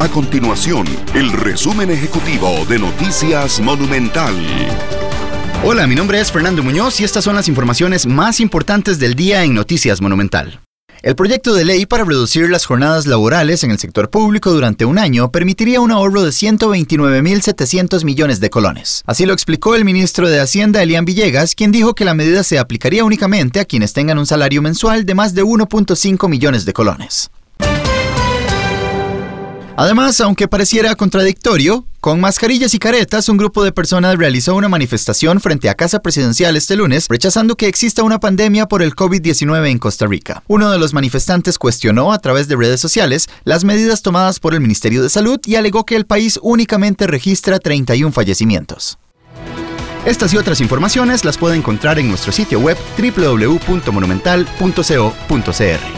A continuación, el resumen ejecutivo de Noticias Monumental. Hola, mi nombre es Fernando Muñoz y estas son las informaciones más importantes del día en Noticias Monumental. El proyecto de ley para reducir las jornadas laborales en el sector público durante un año permitiría un ahorro de 129.700 millones de colones. Así lo explicó el ministro de Hacienda, Elian Villegas, quien dijo que la medida se aplicaría únicamente a quienes tengan un salario mensual de más de 1.5 millones de colones. Además, aunque pareciera contradictorio, con mascarillas y caretas, un grupo de personas realizó una manifestación frente a Casa Presidencial este lunes, rechazando que exista una pandemia por el COVID-19 en Costa Rica. Uno de los manifestantes cuestionó a través de redes sociales las medidas tomadas por el Ministerio de Salud y alegó que el país únicamente registra 31 fallecimientos. Estas y otras informaciones las puede encontrar en nuestro sitio web www.monumental.co.cr.